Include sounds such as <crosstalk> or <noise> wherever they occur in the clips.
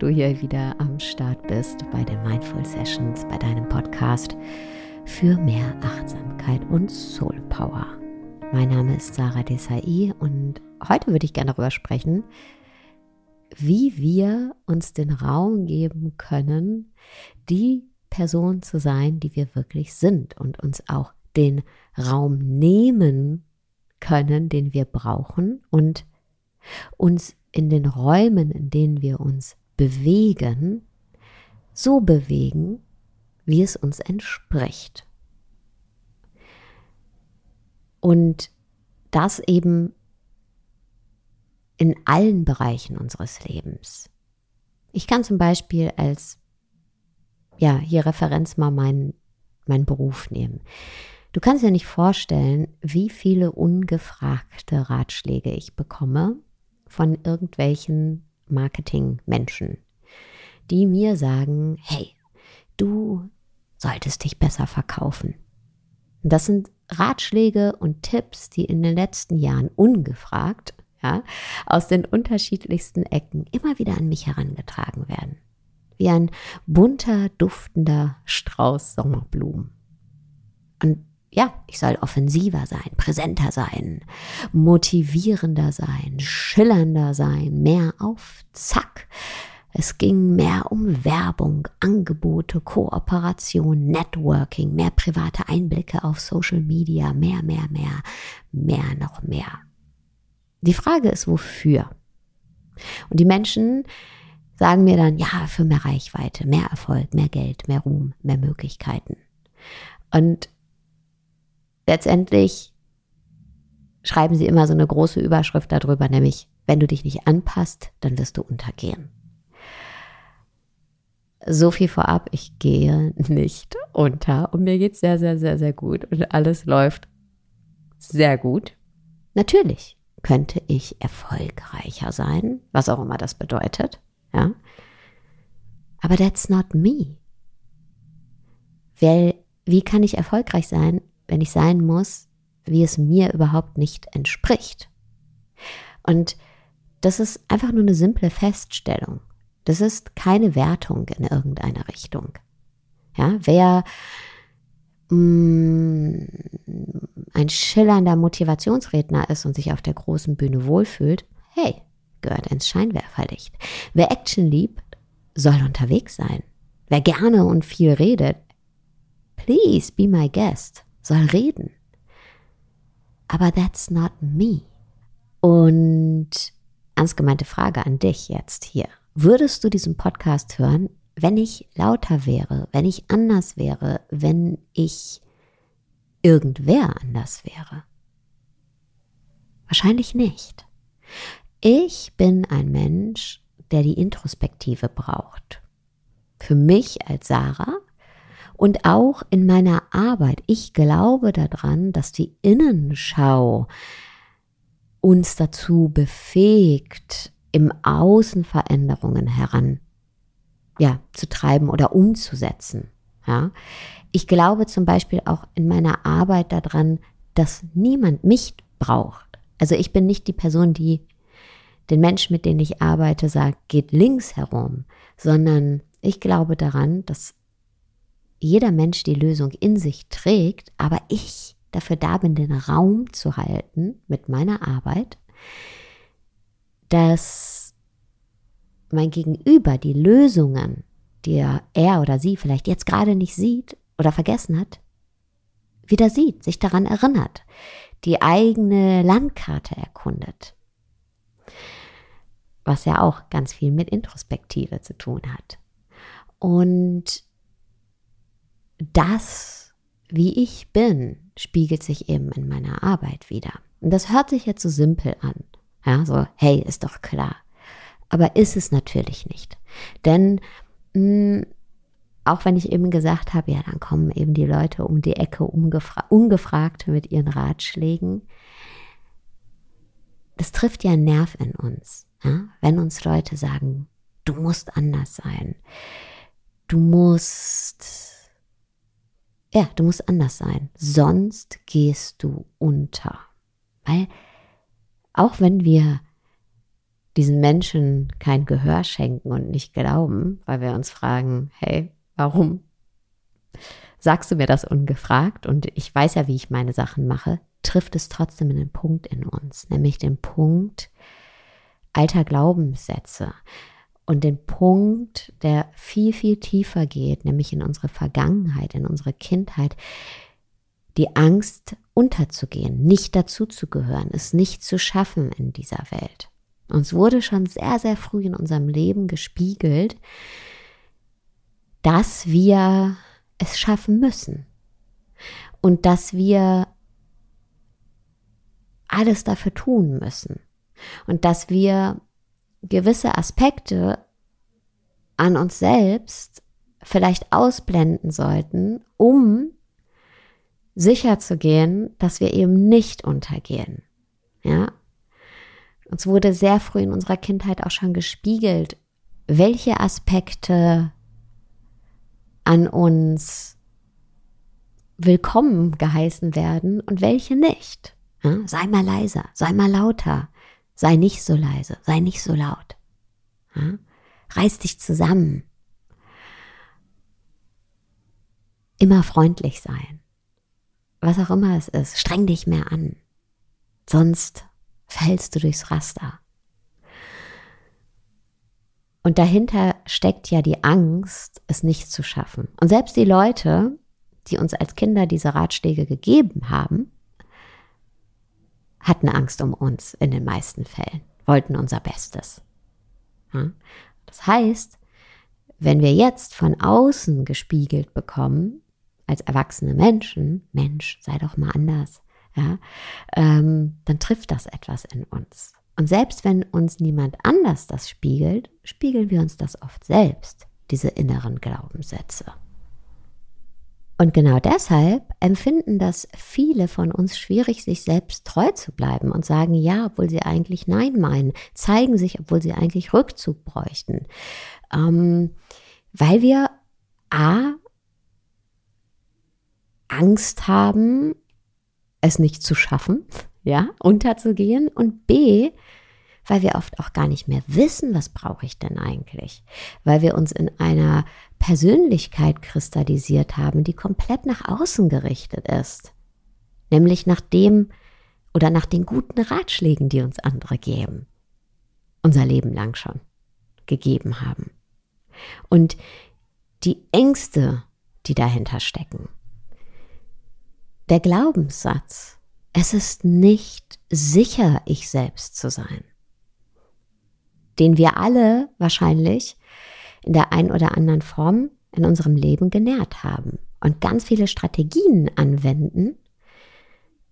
du hier wieder am Start bist bei den Mindful Sessions, bei deinem Podcast für mehr Achtsamkeit und Soul Power. Mein Name ist Sarah Desai und heute würde ich gerne darüber sprechen, wie wir uns den Raum geben können, die Person zu sein, die wir wirklich sind und uns auch den Raum nehmen können, den wir brauchen und uns in den Räumen, in denen wir uns bewegen, so bewegen, wie es uns entspricht. Und das eben in allen Bereichen unseres Lebens. Ich kann zum Beispiel als, ja, hier Referenz mal meinen, meinen Beruf nehmen. Du kannst dir nicht vorstellen, wie viele ungefragte Ratschläge ich bekomme von irgendwelchen Marketingmenschen, die mir sagen, hey, du solltest dich besser verkaufen. Das sind Ratschläge und Tipps, die in den letzten Jahren ungefragt, ja, aus den unterschiedlichsten Ecken immer wieder an mich herangetragen werden. Wie ein bunter, duftender Strauß Sommerblumen. Und ja, ich soll offensiver sein, präsenter sein, motivierender sein, schillernder sein, mehr auf Zack. Es ging mehr um Werbung, Angebote, Kooperation, Networking, mehr private Einblicke auf Social Media, mehr, mehr, mehr, mehr, noch mehr. Die Frage ist, wofür? Und die Menschen sagen mir dann, ja, für mehr Reichweite, mehr Erfolg, mehr Geld, mehr Ruhm, mehr Möglichkeiten. Und letztendlich schreiben sie immer so eine große Überschrift darüber, nämlich, wenn du dich nicht anpasst, dann wirst du untergehen. So viel vorab, ich gehe nicht unter und mir geht es sehr, sehr, sehr, sehr gut und alles läuft sehr gut. Natürlich könnte ich erfolgreicher sein, was auch immer das bedeutet, ja. Aber that's not me. Weil, wie kann ich erfolgreich sein, wenn ich sein muss, wie es mir überhaupt nicht entspricht. Und das ist einfach nur eine simple Feststellung. Das ist keine Wertung in irgendeiner Richtung. Ja, wer mh, mm, ein schillernder Motivationsredner ist und sich auf der großen Bühne wohlfühlt, hey, gehört ins Scheinwerferlicht. Wer Action liebt, soll unterwegs sein. Wer gerne und viel redet, please be my guest soll reden. Aber that's not me. Und ernst gemeinte Frage an dich jetzt hier. Würdest du diesen Podcast hören, wenn ich lauter wäre, wenn ich anders wäre, wenn ich irgendwer anders wäre? Wahrscheinlich nicht. Ich bin ein Mensch, der die Introspektive braucht. Für mich als Sarah und auch in meiner Arbeit. Ich glaube daran, dass die Innenschau uns dazu befähigt, im Außen Veränderungen heran ja, zu treiben oder umzusetzen. Ja. Ich glaube zum Beispiel auch in meiner Arbeit daran, dass niemand mich braucht. Also ich bin nicht die Person, die den Menschen, mit denen ich arbeite, sagt, geht links herum, sondern ich glaube daran, dass jeder Mensch die Lösung in sich trägt, aber ich dafür da bin, den Raum zu halten mit meiner Arbeit, dass mein Gegenüber die Lösungen, die er oder sie vielleicht jetzt gerade nicht sieht oder vergessen hat, wieder sieht, sich daran erinnert, die eigene Landkarte erkundet. Was ja auch ganz viel mit Introspektive zu tun hat. Und das, wie ich bin, spiegelt sich eben in meiner Arbeit wieder. Und das hört sich jetzt so simpel an. Ja, so, hey, ist doch klar. Aber ist es natürlich nicht. Denn mh, mm, auch wenn ich eben gesagt habe, ja, dann kommen eben die Leute um die Ecke ungefragt mit ihren Ratschlägen. Das trifft ja einen Nerv in uns. Ja? Wenn uns Leute sagen, du musst anders sein. Du musst ja, du musst anders sein. Sonst gehst du unter. Weil auch wenn wir diesen Menschen kein Gehör schenken und nicht glauben, weil wir uns fragen, hey, warum sagst du mir das ungefragt und ich weiß ja, wie ich meine Sachen mache, trifft es trotzdem einen Punkt in uns, nämlich den Punkt alter Glaubenssätze und den Punkt, der viel, viel tiefer geht, nämlich in unsere Vergangenheit, in unsere Kindheit, die Angst unterzugehen, nicht dazuzugehören, es nicht zu schaffen in dieser Welt. Uns wurde schon sehr, sehr früh in unserem Leben gespiegelt, dass wir es schaffen müssen und dass wir alles dafür tun müssen und dass wir gewisse Aspekte an uns selbst vielleicht ausblenden sollten, um sicher zu gehen, dass wir eben nicht untergehen. Ja? Uns wurde sehr früh in unserer Kindheit auch schon gespiegelt, welche Aspekte an uns willkommen geheißen werden und welche nicht. Ja? Sei mal leiser, sei mal lauter, sei nicht so leise, sei nicht so laut. Ja? Reiß dich zusammen. Immer freundlich sein was auch immer es ist, streng dich mehr an. Sonst fällst du durchs Raster. Und dahinter steckt ja die Angst, es nicht zu schaffen. Und selbst die Leute, die uns als Kinder diese Ratschläge gegeben haben, hatten Angst um uns in den meisten Fällen, wollten unser Bestes. Das heißt, wenn wir jetzt von außen gespiegelt bekommen, als erwachsene Menschen, Mensch, sei doch mal anders, ja, ähm, dann trifft das etwas in uns. Und selbst wenn uns niemand anders das spiegelt, spiegeln wir uns das oft selbst, diese inneren Glaubenssätze. Und genau deshalb empfinden das viele von uns schwierig, sich selbst treu zu bleiben und sagen ja, obwohl sie eigentlich Nein meinen, zeigen sich, obwohl sie eigentlich Rückzug bräuchten. Ähm, weil wir A, Angst haben, es nicht zu schaffen, <laughs> ja, unterzugehen und B, weil wir oft auch gar nicht mehr wissen, was brauche ich denn eigentlich, weil wir uns in einer Persönlichkeit kristallisiert haben, die komplett nach außen gerichtet ist, nämlich nach dem oder nach den guten Ratschlägen, die uns andere geben, unser Leben lang schon gegeben haben. Und die Ängste, die dahinter stecken, der Glaubenssatz, es ist nicht sicher, ich selbst zu sein, den wir alle wahrscheinlich in der ein oder anderen Form in unserem Leben genährt haben und ganz viele Strategien anwenden,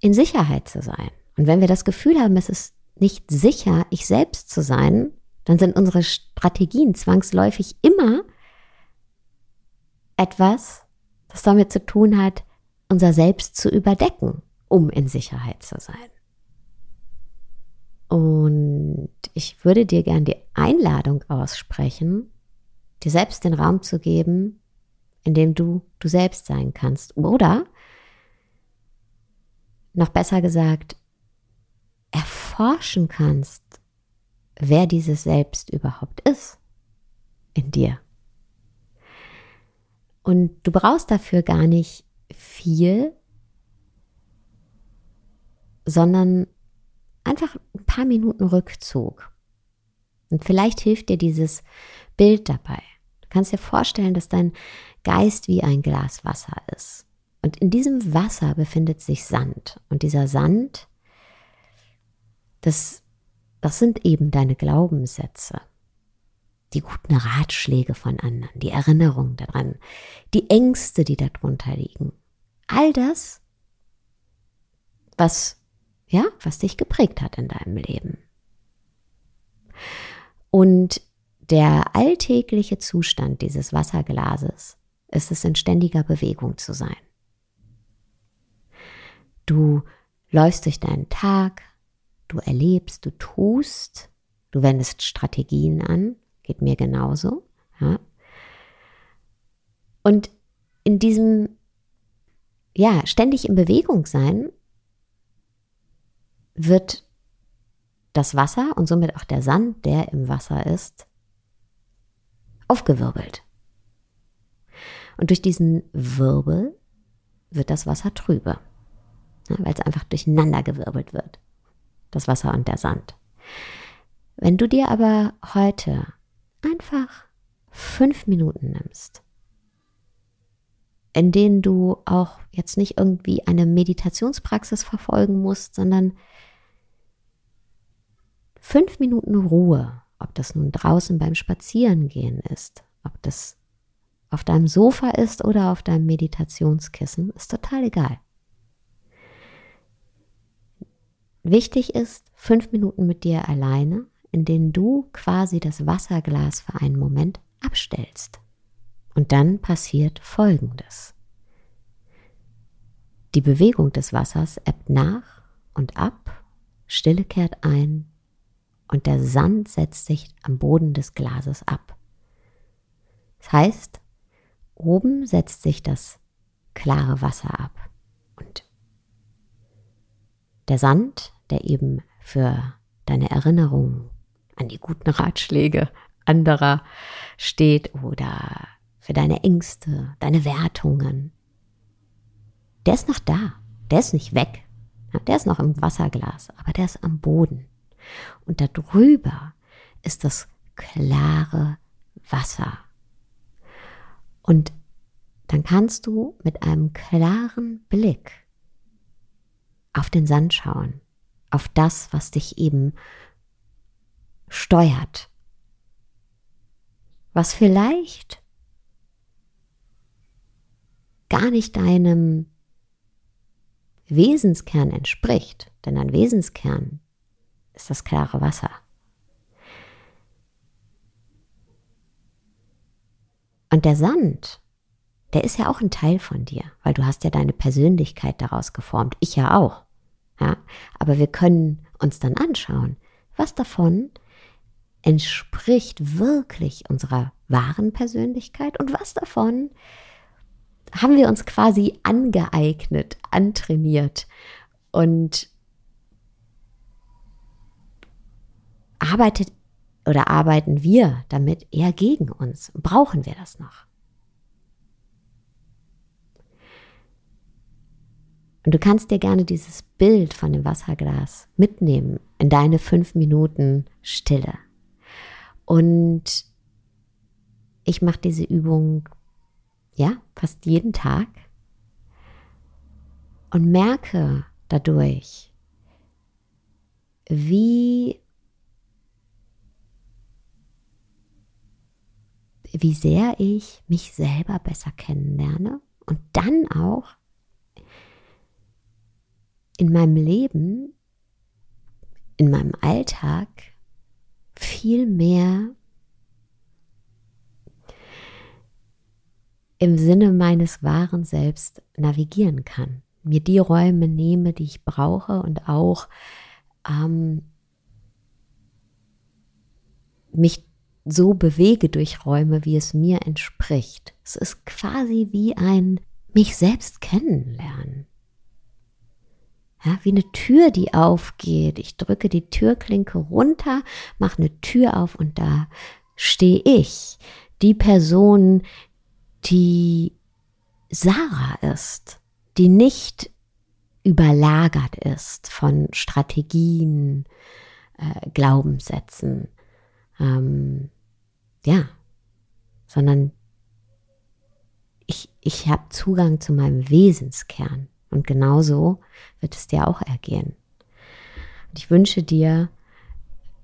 in Sicherheit zu sein. Und wenn wir das Gefühl haben, es ist nicht sicher, ich selbst zu sein, dann sind unsere Strategien zwangsläufig immer etwas, das damit zu tun hat, unser Selbst zu überdecken, um in Sicherheit zu sein. Und ich würde dir gern die Einladung aussprechen, dir selbst den Raum zu geben, in dem du du selbst sein kannst. Oder, noch besser gesagt, erforschen kannst, wer dieses Selbst überhaupt ist in dir. Und du brauchst dafür gar nicht viel, sondern einfach ein paar Minuten Rückzug. Und vielleicht hilft dir dieses Bild dabei. Du kannst dir vorstellen, dass dein Geist wie ein Glas Wasser ist. Und in diesem Wasser befindet sich Sand. Und dieser Sand, das, das sind eben deine Glaubenssätze die guten Ratschläge von anderen, die Erinnerung daran, die Ängste, die darunter liegen. All das, was, ja, was dich geprägt hat in deinem Leben. Und der alltägliche Zustand dieses Wasserglases ist es in ständiger Bewegung zu sein. Du läufst durch deinen Tag, du erlebst, du tust, du wendest Strategien an, Geht mir genauso. Ja. Und in diesem, ja, ständig in Bewegung sein, wird das Wasser und somit auch der Sand, der im Wasser ist, aufgewirbelt. Und durch diesen Wirbel wird das Wasser trübe, ja, weil es einfach durcheinander gewirbelt wird, das Wasser und der Sand. Wenn du dir aber heute einfach fünf Minuten nimmst, in denen du auch jetzt nicht irgendwie eine Meditationspraxis verfolgen musst, sondern fünf Minuten Ruhe, ob das nun draußen beim Spazierengehen ist, ob das auf deinem Sofa ist oder auf deinem Meditationskissen, ist total egal. Wichtig ist fünf Minuten mit dir alleine, in denen du quasi das Wasserglas für einen Moment abstellst. Und dann passiert Folgendes. Die Bewegung des Wassers ebbt nach und ab, Stille kehrt ein und der Sand setzt sich am Boden des Glases ab. Das heißt, oben setzt sich das klare Wasser ab und der Sand, der eben für deine Erinnerungen an die guten Ratschläge anderer steht oder für deine Ängste, deine Wertungen. Der ist noch da, der ist nicht weg, der ist noch im Wasserglas, aber der ist am Boden. Und darüber ist das klare Wasser. Und dann kannst du mit einem klaren Blick auf den Sand schauen, auf das, was dich eben steuert, was vielleicht gar nicht deinem Wesenskern entspricht, denn ein Wesenskern ist das klare Wasser. Und der Sand, der ist ja auch ein Teil von dir, weil du hast ja deine Persönlichkeit daraus geformt. Ich ja auch. Ja, aber wir können uns dann anschauen, was davon entspricht wirklich unserer wahren Persönlichkeit und was davon haben wir uns quasi angeeignet, antrainiert und arbeitet oder arbeiten wir damit eher gegen uns? Brauchen wir das noch? Und du kannst dir gerne dieses Bild von dem Wasserglas mitnehmen in deine fünf Minuten Stille. Und ich mache diese Übung ja fast jeden Tag. Und merke dadurch, wie wie sehr ich mich selber besser kennenlerne und dann auch in meinem Leben, in meinem Alltag viel mehr im Sinne meines wahren Selbst navigieren kann. Mir die Räume nehme, die ich brauche und auch ähm, mich so bewege durch Räume, wie es mir entspricht. Es ist quasi wie ein mich selbst kennenlernen. Ja, wie eine Tür, die aufgeht. Ich drücke die Türklinke runter, mache eine Tür auf und da stehe ich, die Person, die Sarah ist, die nicht überlagert ist von Strategien, äh, Glaubenssätzen, ähm, ja, sondern ich, ich habe Zugang zu meinem Wesenskern. Und genauso wird es dir auch ergehen. Und ich wünsche dir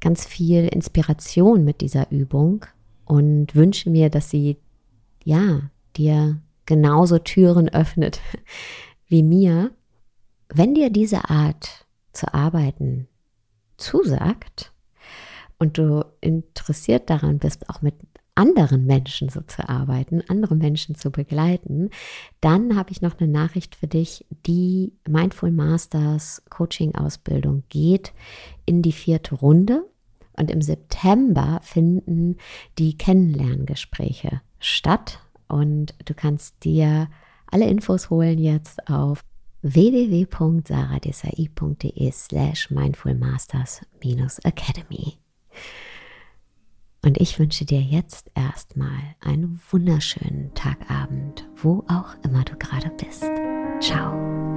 ganz viel Inspiration mit dieser Übung und wünsche mir, dass sie, ja, dir genauso Türen öffnet <laughs> wie mir. Wenn dir diese Art zu arbeiten zusagt, und du interessiert daran bist, auch mit anderen Menschen so zu arbeiten, andere Menschen zu begleiten, dann habe ich noch eine Nachricht für dich. Die Mindful Masters Coaching Ausbildung geht in die vierte Runde und im September finden die Kennenlerngespräche statt und du kannst dir alle Infos holen jetzt auf www.saradesai.de slash mindfulmasters-academy. Und ich wünsche dir jetzt erstmal einen wunderschönen Tagabend, wo auch immer du gerade bist. Ciao.